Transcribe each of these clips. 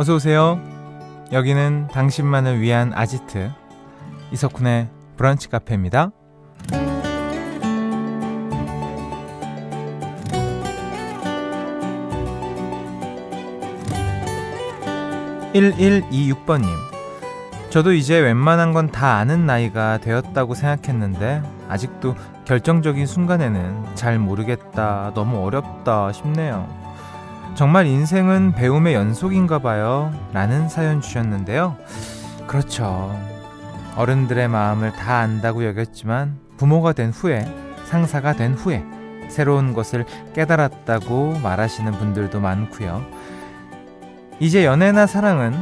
어서 오세요. 여기는 당신만을 위한 아지트 이석훈의 브런치 카페입니다. 1126번님. 저도 이제 웬만한 건 다 아는 나이가 되었다고 생각했는데, 아직도 결정적인 순간에는 잘 모르겠다, 너무 어렵다 싶네요. 정말 인생은 배움의 연속인가 봐요. 라는 사연 주셨는데요. 그렇죠. 어른들의 마음을 다 안다고 여겼지만, 부모가 된 후에, 상사가 된 후에, 새로운 것을 깨달았다고 말하시는 분들도 많고요. 이제 연애나 사랑은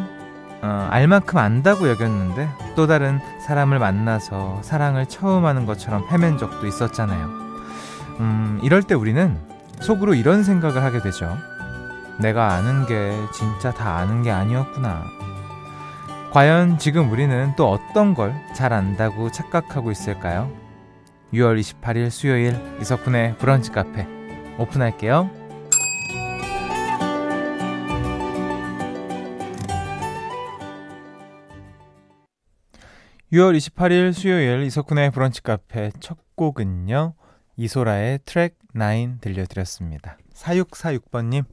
어, 알만큼 안다고 여겼는데 또 다른 사람을 만나서 사랑을 처음 하는 것처럼 헤맨 적도 있었잖아요. 음, 이럴 때 우리는 속으로 이런 생각을 하게 되죠. 내가 아는 게 진짜 다 아는 게 아니었구나. 과연 지금 우리는 또 어떤 걸 잘 안다고 착각하고 있을까요? 6월 28일 수요일 이석훈의 브런치 카페 오픈할게요. 6월 28일 수요일 이석훈의 브런치 카페 첫 곡은요. 이소라의 트랙 9 들려드렸습니다. 4646번님,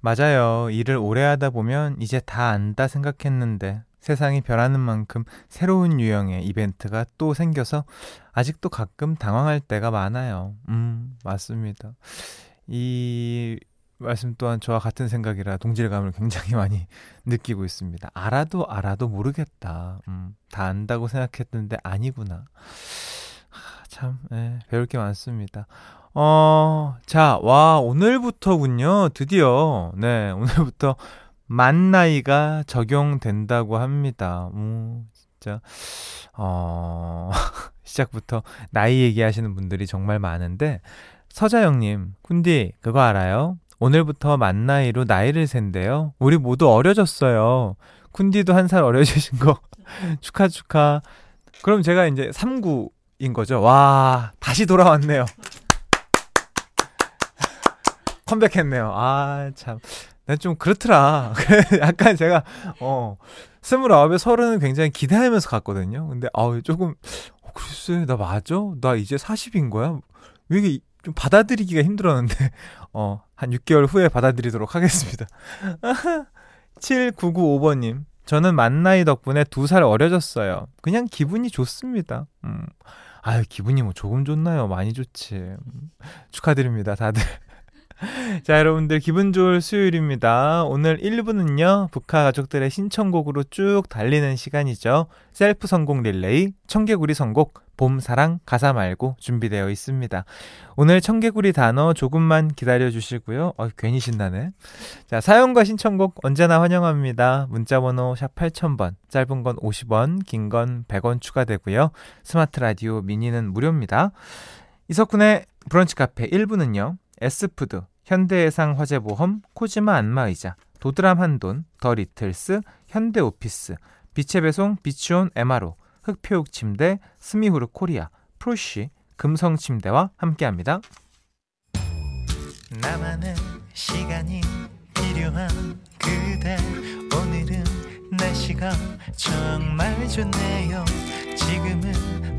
맞아요. 일을 오래 하다 보면 이제 다 안다 생각했는데 세상이 변하는 만큼 새로운 유형의 이벤트가 또 생겨서 아직도 가끔 당황할 때가 많아요. 음, 맞습니다. 이 말씀 또한 저와 같은 생각이라 동질감을 굉장히 많이 느끼고 있습니다. 알아도 알아도 모르겠다. 음, 다 안다고 생각했는데 아니구나. 하, 참, 예, 배울 게 많습니다. 어, 자, 와, 오늘부터군요. 드디어, 네, 오늘부터 만 나이가 적용된다고 합니다. 음, 진짜, 어, 시작부터 나이 얘기하시는 분들이 정말 많은데, 서자영님, 쿤디, 그거 알아요? 오늘부터 만 나이로 나이를 샌대요. 우리 모두 어려졌어요. 쿤디도 한 살 어려지신 거 축하 축하. 그럼 제가 이제 39인 거죠. 와, 다시 돌아왔네요. 컴백했네요. 아, 참. 난 좀 그렇더라. 약간 제가, 어, 스물아홉에 서른은 굉장히 기대하면서 갔거든요. 근데, 아우, 조금, 어, 글쎄, 나 맞아? 나 이제 40인 거야? 왜 이게 좀 받아들이기가 힘들었는데, 어, 한 6개월 후에 받아들이도록 하겠습니다. 7995번님, 저는 만나이 덕분에 두 살 어려졌어요. 그냥 기분이 좋습니다. 음. 아유, 기분이 뭐 조금 좋나요? 많이 좋지. 음. 축하드립니다, 다들. 자, 여러분들 기분 좋을 수요일입니다. 오늘 1부는요, 북한 가족들의 신청곡으로 쭉 달리는 시간이죠. 셀프 성공 릴레이, 청개구리 선곡, 봄 사랑 가사 말고 준비되어 있습니다. 오늘 청개구리 단어 조금만 기다려 주시고요. 어, 괜히 신나네. 자, 사연과 신청곡 언제나 환영합니다. 문자번호 샵 8000번, 짧은 건 50원, 긴 건 100원 추가되고요. 스마트 라디오 미니는 무료입니다. 이석훈의 브런치 카페 1부는요. 에쓰푸드, 현대해상 화재보험, 코지마 안마의자, 도드람 한돈, 더 리틀스, 현대오피스, 빛의 배송, 비치온 MRO, 흙표흙침대, 스미후르 코리아, 프로쉬, 금성 침대와 함께합니다. 나만의 시간이 필요한 그대 오늘은 날씨가 정말 좋네요. 지금은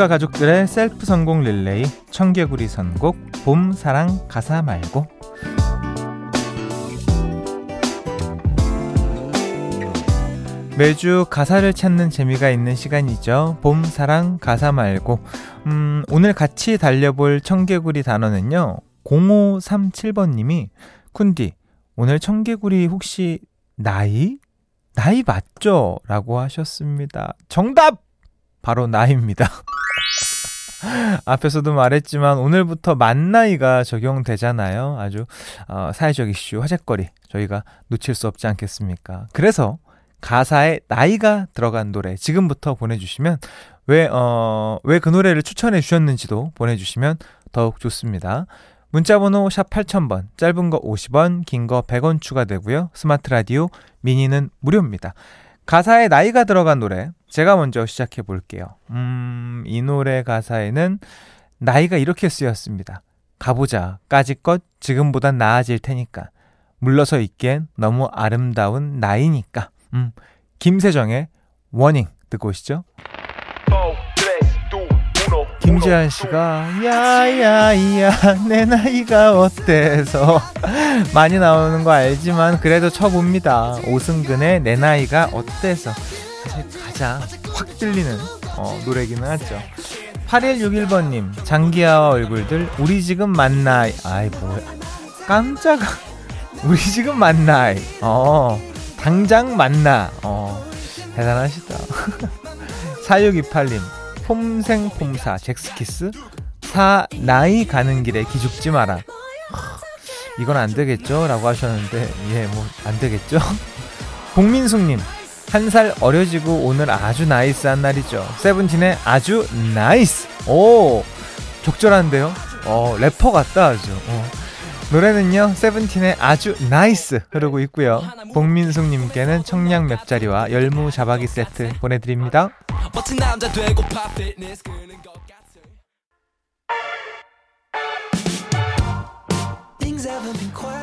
북카 가족들의 셀프 성공 릴레이 청개구리 선곡 봄 사랑 가사 말고 매주 가사를 찾는 재미가 있는 시간이죠. 봄 사랑 가사 말고 음, 오늘 같이 달려볼 청개구리 단어는요. 0537번님이 쿤디 오늘 청개구리 혹시 나이? 나이 맞죠? 라고 하셨습니다. 정답! 바로 나입니다. 앞에서도 말했지만 오늘부터 만 나이가 적용되잖아요. 아주 어, 사회적 이슈, 화제거리 저희가 놓칠 수 없지 않겠습니까? 그래서 가사에 나이가 들어간 노래 지금부터 보내주시면 왜, 어, 왜 그 노래를 추천해 주셨는지도 보내주시면 더욱 좋습니다. 문자번호 샵 8000번, 짧은 거 50원, 긴 거 100원 추가되고요. 스마트 라디오, 미니는 무료입니다. 가사에 나이가 들어간 노래, 제가 먼저 시작해 볼게요. 음, 이 노래 가사에는 나이가 이렇게 쓰였습니다. 가보자. 까짓것 지금보단 나아질 테니까. 물러서 있기엔 너무 아름다운 나이니까. 음, 김세정의 워닝 듣고 오시죠. 김지한 씨가 야야야 내 나이가 어때서? 많이 나오는 거 알지만 그래도 쳐봅니다. 오승근의 내 나이가 어때서? 사실 가장 확 들리는 어, 노래기는 하죠. 8161번님 장기하와 얼굴들 우리 지금 만나이 아이 뭐야. 깜짝아. 우리 지금 만나이. 어 당장 만나. 어 대단하시다. 4628님 폼생폼사 젝스키스. 사 나이 가는 길에 기죽지 마라. 이건 안 되겠죠? 라고 하셨는데 예 뭐 안 되겠죠? 공민숙님 한 살 어려지고 오늘 아주 nice한 날이죠. 세븐틴의 아주 NICE. 오 적절한데요? 어 래퍼 같다 아주. 어. 노래는요 세븐틴의 아주 NICE 흐르고 있고요. 봉민숙님께는 청량 맵자리와 열무 자박이 세트 보내드립니다 멋진 남자 되고파 피트니스 끄는 것 같아.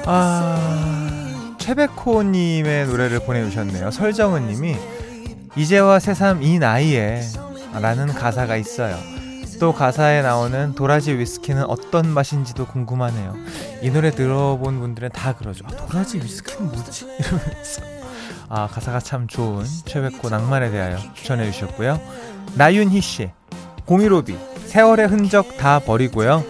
아 최백호님의 노래를 보내주셨네요. 설정은님이 이제와 새삼 이 나이에 라는 가사가 있어요. 또 가사에 나오는 도라지 위스키는 어떤 맛인지도 궁금하네요. 이 노래 들어본 분들은 다 그러죠. 아, 도라지 위스키는 뭐지? 이러면서 아, 가사가 참 좋은 최백호 낭만에 대하여 추천해 주셨고요. 나윤희 씨, 공이로비, 세월의 흔적 다 버리고요.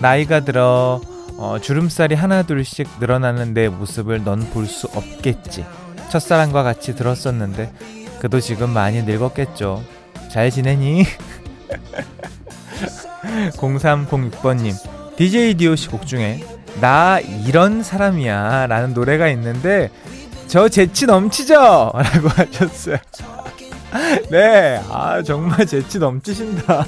나이가 들어 어, 주름살이 하나둘씩 늘어나는 내 모습을 넌 볼 수 없겠지. 첫사랑과 같이 들었었는데 그도 지금 많이 늙었겠죠. 잘 지내니? 0306번님 DJ DOC 곡 중에 나 이런 사람이야 라는 노래가 있는데 저 재치 넘치죠? 라고 하셨어요. 네, 아, 정말 재치 넘치신다.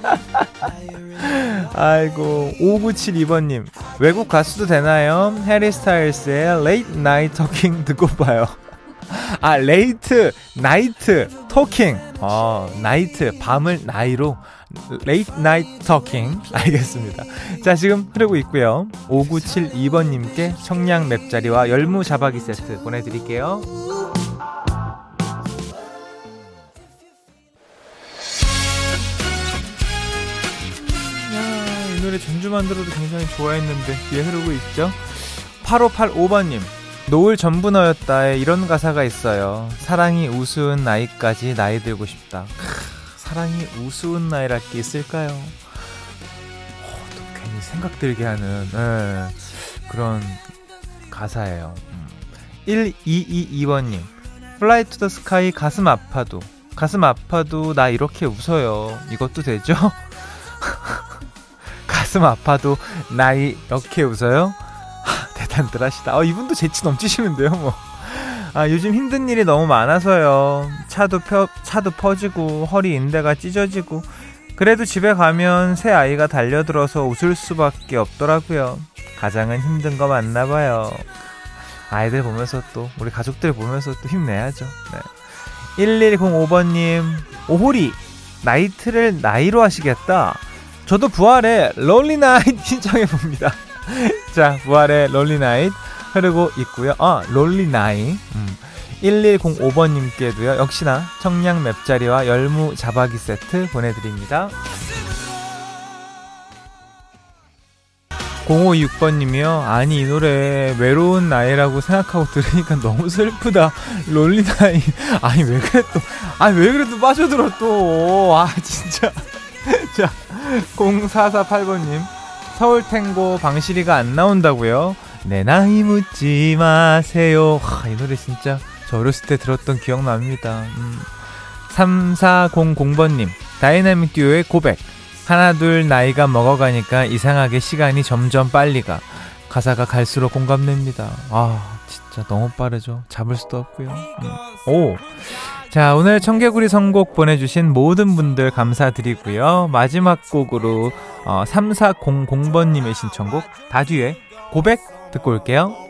아이고, 5972번님. 외국 가수도 되나요? 해리 스타일스의 Late Night Talking 듣고 봐요. 아, Late, Night, Talking. 어, night, 밤을 나이로 Late Night Talking. 알겠습니다. 자, 지금 흐르고 있고요. 5972번님께 청량 맵자리와 열무 자박이 세트 보내드릴게요. 야, 이 노래 전주만 들어도 굉장히 좋아했는데 뒤에 흐르고 있죠. 8585번님. 노을 전부 너였다에 이런 가사가 있어요. 사랑이 우스운 나이까지 나이 들고 싶다. 사랑이 우스운 나이랄 게 있을까요? 어, 또 괜히 생각 들게 하는 네, 그런 가사예요. 음. 1222번님 플라이 투 더 스카이 가슴 아파도 가슴 아파도 나 이렇게 웃어요. 이것도 되죠? 가슴 아파도 나 이렇게 웃어요? 대단들 하시다. 어, 이분도 재치 넘치시는데요, 뭐. 아, 요즘 힘든 일이 너무 많아서요. 차도 펴, 차도 퍼지고, 허리 인대가 찢어지고, 그래도 집에 가면 새 아이가 달려들어서 웃을 수밖에 없더라고요. 가장은 힘든 거 맞나 봐요. 아이들 보면서 또, 우리 가족들 보면서 또 힘내야죠. 네. 1105번님, 오호라, night를 나이로 하시겠다. 저도 부활의 Lonely Night 신청해 봅니다. 자, 부활의 Lonely Night. 흐르고 있고요. 아, 롤리 나이. 음. 1105번님께도요. 역시나 청량 맵자리와 열무 자박이 세트 보내드립니다. 0526번님이요. 아니 이 노래 외로운 나이라고 생각하고 들으니까 너무 슬프다. 롤리 나이. 아니 왜 그래 또. 아니 왜 그래 또 빠져들어 또. 아 진짜. 자 0448번님. 서울 탱고 방실이가 안 나온다고요. 내 나이 묻지 마세요. 하, 이 노래 진짜 저 어렸을 때 들었던 기억 납니다. 음. 3400번님, 다이나믹 듀오의 고백. 하나 둘 나이가 먹어가니까 이상하게 시간이 점점 빨리 가. 가사가 갈수록 공감됩니다. 아, 진짜 너무 빠르죠. 잡을 수도 없고요. 음. 오. 자, 오늘 청개구리 선곡 보내주신 모든 분들 감사드리고요. 마지막 곡으로 어, 3400번님의 신청곡 다듀의 고백 듣고 올게요.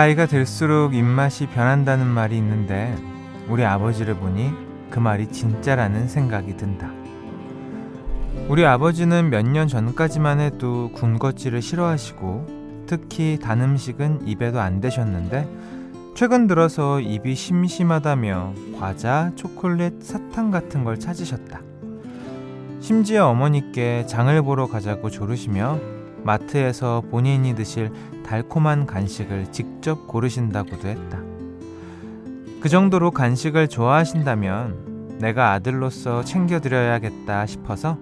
나이가 들수록 입맛이 변한다는 말이 있는데 우리 아버지를 보니 그 말이 진짜라는 생각이 든다. 우리 아버지는 몇 년 전까지만 해도 군것질을 싫어하시고 특히 단 음식은 입에도 안 대셨는데 최근 들어서 입이 심심하다며 과자, 초콜릿, 사탕 같은 걸 찾으셨다. 심지어 어머니께 장을 보러 가자고 조르시며 마트에서 본인이 드실 달콤한 간식을 직접 고르신다고도 했다. 그 정도로 간식을 좋아하신다면 내가 아들로서 챙겨드려야겠다 싶어서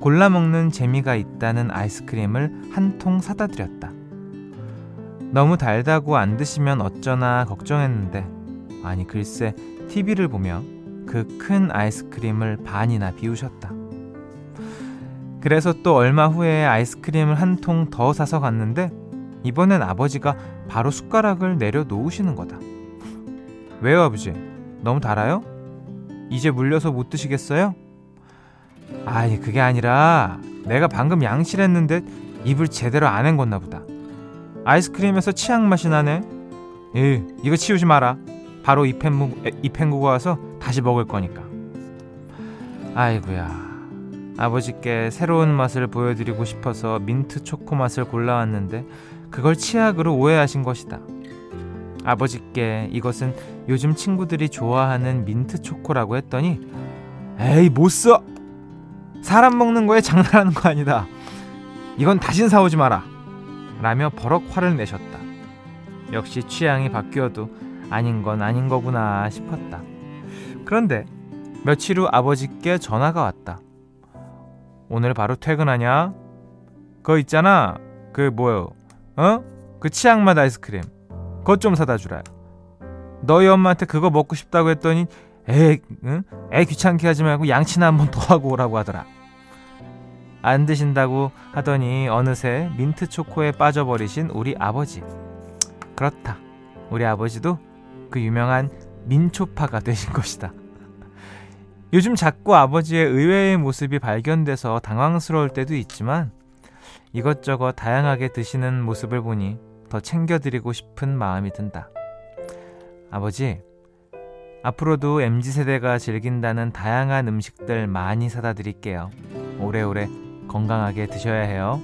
골라 먹는 재미가 있다는 아이스크림을 한 통 사다 드렸다. 너무 달다고 안 드시면 어쩌나 걱정했는데, 아니, 글쎄, TV를 보며 그 큰 아이스크림을 반이나 비우셨다. 그래서 또 얼마 후에 아이스크림을 한 통 더 사서 갔는데, 이번엔 아버지가 바로 숟가락을 내려 놓으시는 거다. 왜요, 아버지? 너무 달아요? 이제 물려서 못 드시겠어요? 아니, 그게 아니라 내가 방금 양실했는데 입을 제대로 안 헹궜나 보다. 아이스크림에서 치약 맛이 나네. 에 이거 치우지 마라. 바로 입 헹구고 와서 다시 먹을 거니까. 아이구야. 아버지께 새로운 맛을 보여드리고 싶어서 민트 초코 맛을 골라왔는데 그걸 치약으로 오해하신 것이다. 아버지께 이것은 요즘 친구들이 좋아하는 민트 초코라고 했더니 에이 못 써. 사람 먹는 거에 장난하는 거 아니다. 이건 다신 사오지 마라. 라며 버럭 화를 내셨다. 역시 취향이 바뀌어도 아닌 건 아닌 거구나 싶었다. 그런데 며칠 후 아버지께 전화가 왔다. 오늘 바로 퇴근하냐? 그거 있잖아. 그 뭐요? 어? 그 치약맛 아이스크림. 그것 좀 사다 주라. 너희 엄마한테 그거 먹고 싶다고 했더니 에, 응? 애 귀찮게 하지 말고 양치나 한 번 더 하고 오라고 하더라. 안 드신다고 하더니 어느새 민트 초코에 빠져버리신 우리 아버지. 그렇다. 우리 아버지도 그 유명한 민초파가 되신 것이다. 요즘 자꾸 아버지의 의외의 모습이 발견돼서 당황스러울 때도 있지만 이것저것 다양하게 드시는 모습을 보니 더 챙겨드리고 싶은 마음이 든다. 아버지, 앞으로도 MZ세대가 즐긴다는 다양한 음식들 많이 사다 드릴게요. 오래오래 건강하게 드셔야 해요.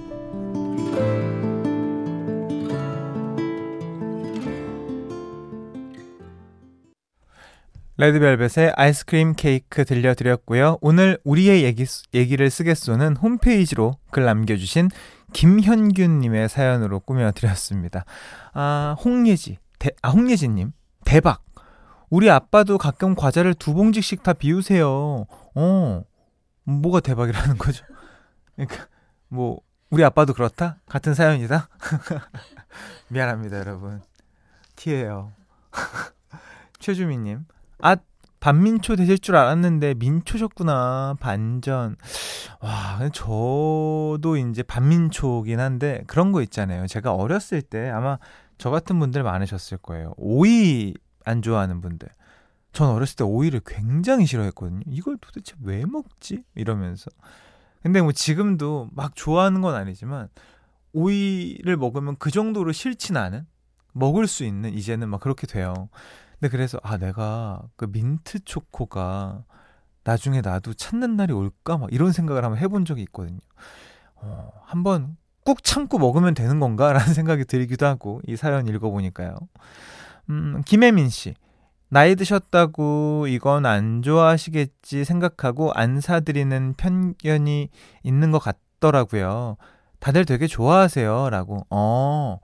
레드벨벳의 아이스크림 케이크 들려드렸고요. 오늘 우리의 얘기, 얘기를 쓰겠소는 홈페이지로 글 남겨주신 김현균님의 사연으로 꾸며드렸습니다. 아, 홍예지, 대, 아, 홍예지님, 대박! 우리 아빠도 가끔 과자를 두 봉지씩 다 비우세요. 어, 뭐가 대박이라는 거죠? 그러니까, 뭐, 우리 아빠도 그렇다? 같은 사연이다? 미안합니다, 여러분. 티예요. 최주미님, 아, 반민초 되실 줄 알았는데 민초셨구나. 반전. 와, 저도 이제 반민초긴 한데 그런 거 있잖아요. 제가 어렸을 때 아마 저 같은 분들 많으셨을 거예요. 오이 안 좋아하는 분들. 전 어렸을 때 오이를 굉장히 싫어했거든요. 이걸 도대체 왜 먹지? 이러면서. 근데 뭐 지금도 막 좋아하는 건 아니지만 오이를 먹으면 그 정도로 싫진 않은 먹을 수 있는 이제는 막 그렇게 돼요. 근데 그래서 아 내가 그 민트 초코가 나중에 나도 찾는 날이 올까 막 이런 생각을 한번 해본 적이 있거든요. 어, 한번 꾹 참고 먹으면 되는 건가라는 생각이 들기도 하고 이 사연 읽어보니까요. 음, 김혜민 씨. 나이 드셨다고 이건 안 좋아하시겠지 생각하고 안 사드리는 편견이 있는 것 같더라고요. 다들 되게 좋아하세요. 라고. 어,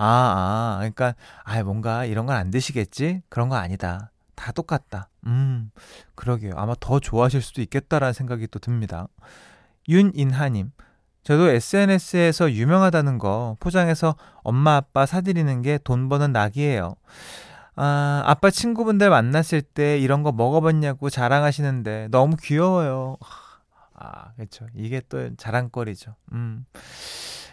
아, 아. 그러니까, 아, 뭔가 이런 건 안 드시겠지? 그런 거 아니다. 다 똑같다. 음, 그러게요. 아마 더 좋아하실 수도 있겠다라는 생각이 또 듭니다. 윤인하님. 저도 SNS에서 유명하다는 거 포장해서 엄마 아빠 사드리는 게 돈 버는 낙이에요. 아, 아빠 친구분들 만났을 때 이런 거 먹어봤냐고 자랑하시는데 너무 귀여워요. 아, 그렇죠. 이게 또 자랑거리죠. 음.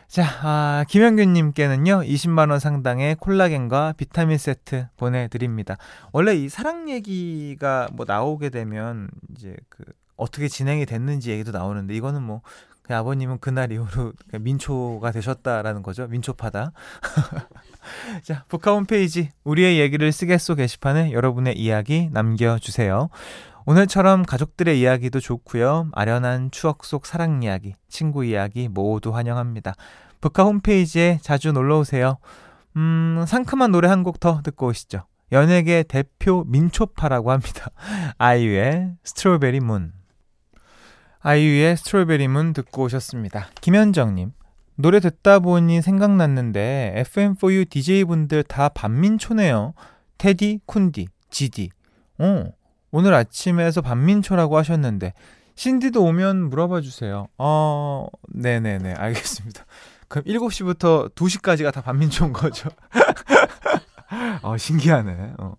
자, 아, 김현균님께는요, 20만원 상당의 콜라겐과 비타민 세트 보내드립니다. 원래 이 사랑 얘기가 뭐 나오게 되면, 이제 그, 어떻게 진행이 됐는지 얘기도 나오는데, 이거는 뭐, 그 아버님은 그날 이후로 민초가 되셨다라는 거죠. 민초파다. 자, 북카 홈페이지 우리의 얘기를 쓰겠소 게시판에 여러분의 이야기 남겨주세요. 오늘처럼 가족들의 이야기도 좋고요. 아련한 추억 속 사랑 이야기, 친구 이야기 모두 환영합니다. 북카 홈페이지에 자주 놀러 오세요. 음, 상큼한 노래 한 곡 더 듣고 오시죠. 연예계 대표 민초파라고 합니다. 아이유의 스트로베리 문. 아이유의 스트로베리 문 듣고 오셨습니다. 김현정님. 노래 듣다 보니 생각났는데 FM4U DJ분들 다 반민초네요. 테디, 쿤디, 지디. 어, 오늘 아침에서 반민초라고 하셨는데 신디도 오면 물어봐 주세요. 어, 네네네, 알겠습니다. 그럼 7시부터 2시까지가 다 반민초인 거죠. 어, 신기하네. 어.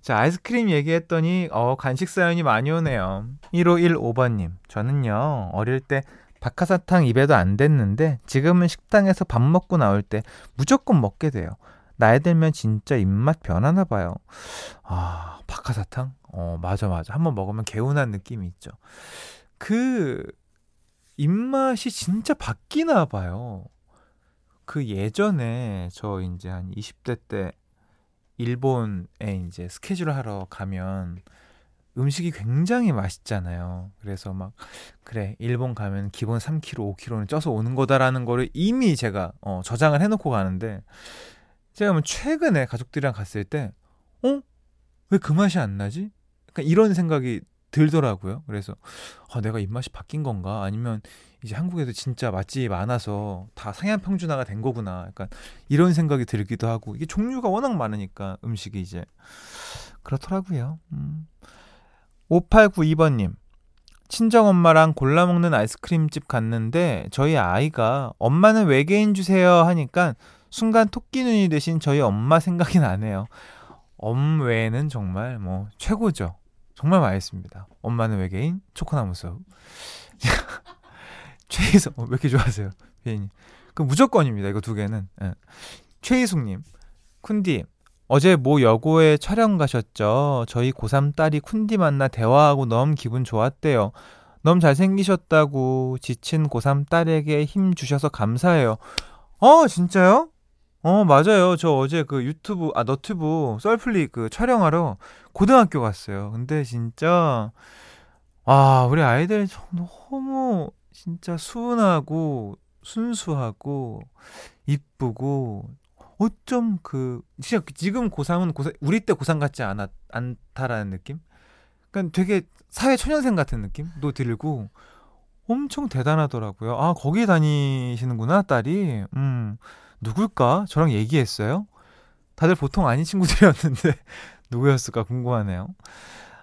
자, 아이스크림 얘기했더니, 어, 간식 사연이 많이 오네요. 1515번님, 저는요, 어릴 때 박하사탕 입에도 안 댔는데, 지금은 식당에서 밥 먹고 나올 때 무조건 먹게 돼요. 나이 들면 진짜 입맛 변하나 봐요. 아, 박하사탕? 어, 맞아, 맞아. 한번 먹으면 개운한 느낌이 있죠. 그, 입맛이 진짜 바뀌나 봐요. 그 예전에 저 이제 한 20대 때 일본에 이제 스케줄을 하러 가면 음식이 굉장히 맛있잖아요. 그래서 막 그래 일본 가면 기본 3kg, 5kg는 쪄서 오는 거다라는 거를 이미 제가 어, 저장을 해놓고 가는데 제가 뭐 최근에 가족들이랑 갔을 때 어? 왜 그 맛이 안 나지? 약간 이런 생각이 들더라고요. 그래서 아, 내가 입맛이 바뀐 건가? 아니면 이제 한국에도 진짜 맛집이 많아서 다 상향 평준화가 된 거구나. 약간 이런 생각이 들기도 하고 이게 종류가 워낙 많으니까 음식이 이제 그렇더라고요. 음. 5892번님. 친정 엄마랑 골라 먹는 아이스크림집 갔는데 저희 아이가 엄마는 외계인 주세요 하니까 순간 토끼 눈이 되신 저희 엄마 생각이 나네요. 엄외는 정말 뭐 최고죠. 정말 맛있습니다. 엄마는 외계인 초코나무 숲. 최희석 어, 왜 이렇게 좋아하세요, 비님? 그 무조건입니다. 이거 두 개는. 예. 최희숙님, 쿤디 어제 모 여고에 촬영 가셨죠? 저희 고3 딸이 쿤디 만나 대화하고 너무 기분 좋았대요. 너무 잘생기셨다고 지친 고3 딸에게 힘 주셔서 감사해요. 어, 진짜요? 어, 맞아요. 저 어제 그 유튜브, 아, 너튜브 썰플리 그 촬영하러 고등학교 갔어요. 근데 진짜, 아, 우리 아이들 너무 진짜 수은하고 순수하고 이쁘고 어쩜 그 진짜 지금 고3은 고3 우리 때 고3 같지 않았 않다라는 느낌? 그러니까 되게 사회 초년생 같은 느낌도 들고 엄청 대단하더라고요. 아, 거기 다니시는구나, 딸이. 음. 누굴까? 저랑 얘기했어요? 다들 보통 아닌 친구들이었는데 누구였을까 궁금하네요.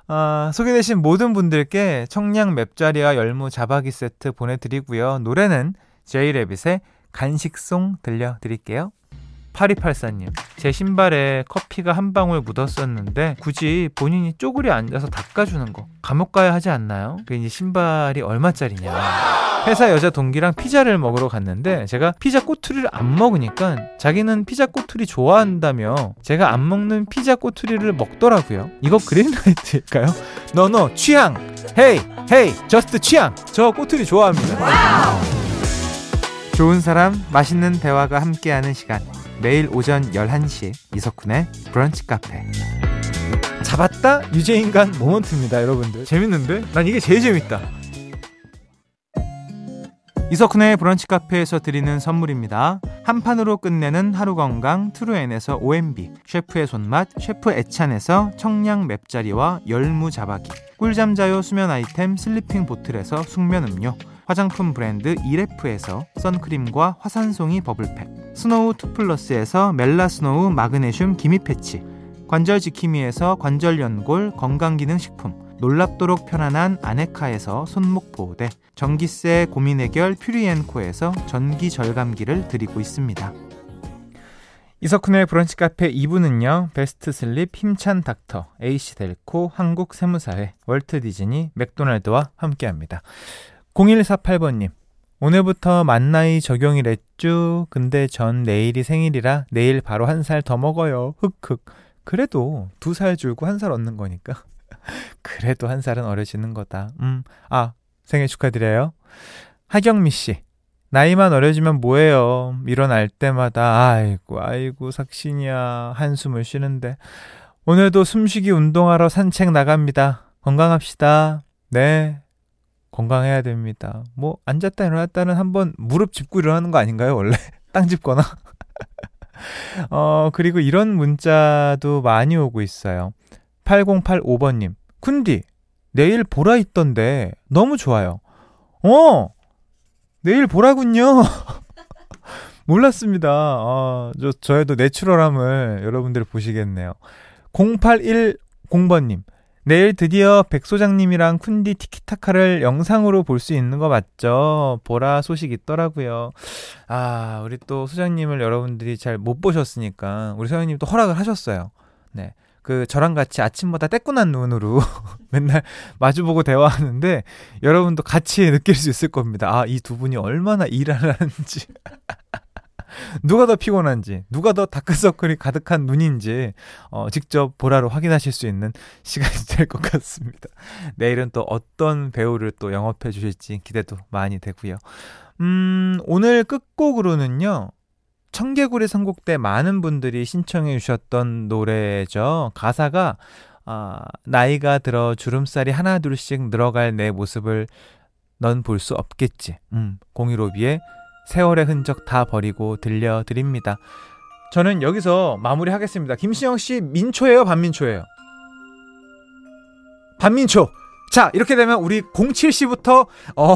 아, 소개되신 모든 분들께 청량 맵자리와 열무 자박이 세트 보내드리고요. 노래는 제이레빗의 간식송 들려드릴게요. 8284님, 제 신발에 커피가 한 방울 묻었었는데 굳이 본인이 쪼그려 앉아서 닦아주는 거 감옥 가야 하지 않나요? 그 이제 신발이 얼마짜리냐. 회사 여자 동기랑 피자를 먹으러 갔는데 제가 피자 꼬투리를 안 먹으니까 자기는 피자 꼬투리 좋아한다며 제가 안 먹는 피자 꼬투리를 먹더라고요. 이거 green light일까요? 너너 취향 hey hey just 취향 저 꼬투리 좋아합니다 좋은 사람 맛있는 대화가 함께하는 시간 매일 오전 11시 이석훈의 브런치 카페 잡았다 유죄인간 moment입니다 여러분들 재밌는데? 난 이게 제일 재밌다 이석훈의 브런치 카페에서 드리는 선물입니다. 한 판으로 끝내는 하루 건강 트루엔에서 OMB, 셰프의 손맛 셰프 애찬에서 청량 맵자리와 열무 자박이, 꿀잠 자요 수면 아이템 슬리핑 보틀에서 숙면 음료, 화장품 브랜드 이레프에서 선크림과 화산송이 버블팩, 스노우 투플러스에서 멜라스노우 마그네슘 기미 패치, 관절 지킴이에서 관절 연골 건강기능식품, 놀랍도록 편안한 아네카에서 손목 보호대, 전기세 고민 해결 퓨리엔코에서 전기 절감기를 드리고 있습니다. 이석훈의 브런치 카페 2부는요. 베스트 슬립 힘찬 닥터, AC 델코, 한국 세무사회, 월트 디즈니, 맥도날드와 함께합니다. 0148번님. 오늘부터 만나이 적용이랬쥬. 근데 전 내일이 생일이라 내일 바로 한 살 더 먹어요. 흑흑. 그래도 두 살 줄고 한 살 얻는 거니까. 그래도 한 살은 어려지는 거다. 음, 아, 생일 축하드려요. 하경미 씨. 나이만 어려지면 뭐해요. 일어날 때마다, 아이고, 아이고, 삭신이야. 한숨을 쉬는데. 오늘도 숨쉬기 운동하러 산책 나갑니다. 건강합시다. 네. 건강해야 됩니다. 뭐, 앉았다 일어났다는 한번 무릎 짚고 일어나는 거 아닌가요, 원래? 땅 짚거나. 어, 그리고 이런 문자도 많이 오고 있어요. 8085번 님. 쿤디, 내일 보라 있던데 너무 좋아요. 어! 내일 보라군요. 몰랐습니다. 아, 저, 저희도 내추럴함을 여러분들 보시겠네요. 0810번님. 내일 드디어 백 소장님이랑 쿤디 티키타카를 영상으로 볼 수 있는 거 맞죠? 보라 소식 있더라고요. 아, 우리 또 소장님을 여러분들이 잘 못 보셨으니까 우리 소장님 또 허락을 하셨어요. 네. 그 저랑 같이 아침마다 떼꾸난 눈으로 맨날 마주보고 대화하는데 여러분도 같이 느낄 수 있을 겁니다. 아, 이 두 분이 얼마나 일을 하는지. 누가 더 피곤한지, 누가 더 다크서클이 가득한 눈인지, 어, 직접 보라로 확인하실 수 있는 시간이 될 것 같습니다. 내일은 또 어떤 배우를 또 영업해 주실지 기대도 많이 되고요. 음, 오늘 끝곡으로는요, 청개구리 선곡 때 많은 분들이 신청해 주셨던 노래죠. 가사가 아, 나이가 들어 주름살이 하나 둘씩 늘어갈 내 모습을 넌 볼 수 없겠지. 음, 공유로비의 세월의 흔적 다 버리고 들려드립니다. 저는 여기서 마무리하겠습니다. 김신영 씨 민초예요, 반민초예요? 반민초. 자, 이렇게 되면 우리 07시부터 어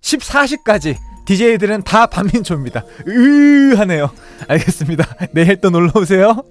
14시까지 DJ들은 다 반민초입니다. 으 하네요. 알겠습니다. 내일 또 놀러 오세요.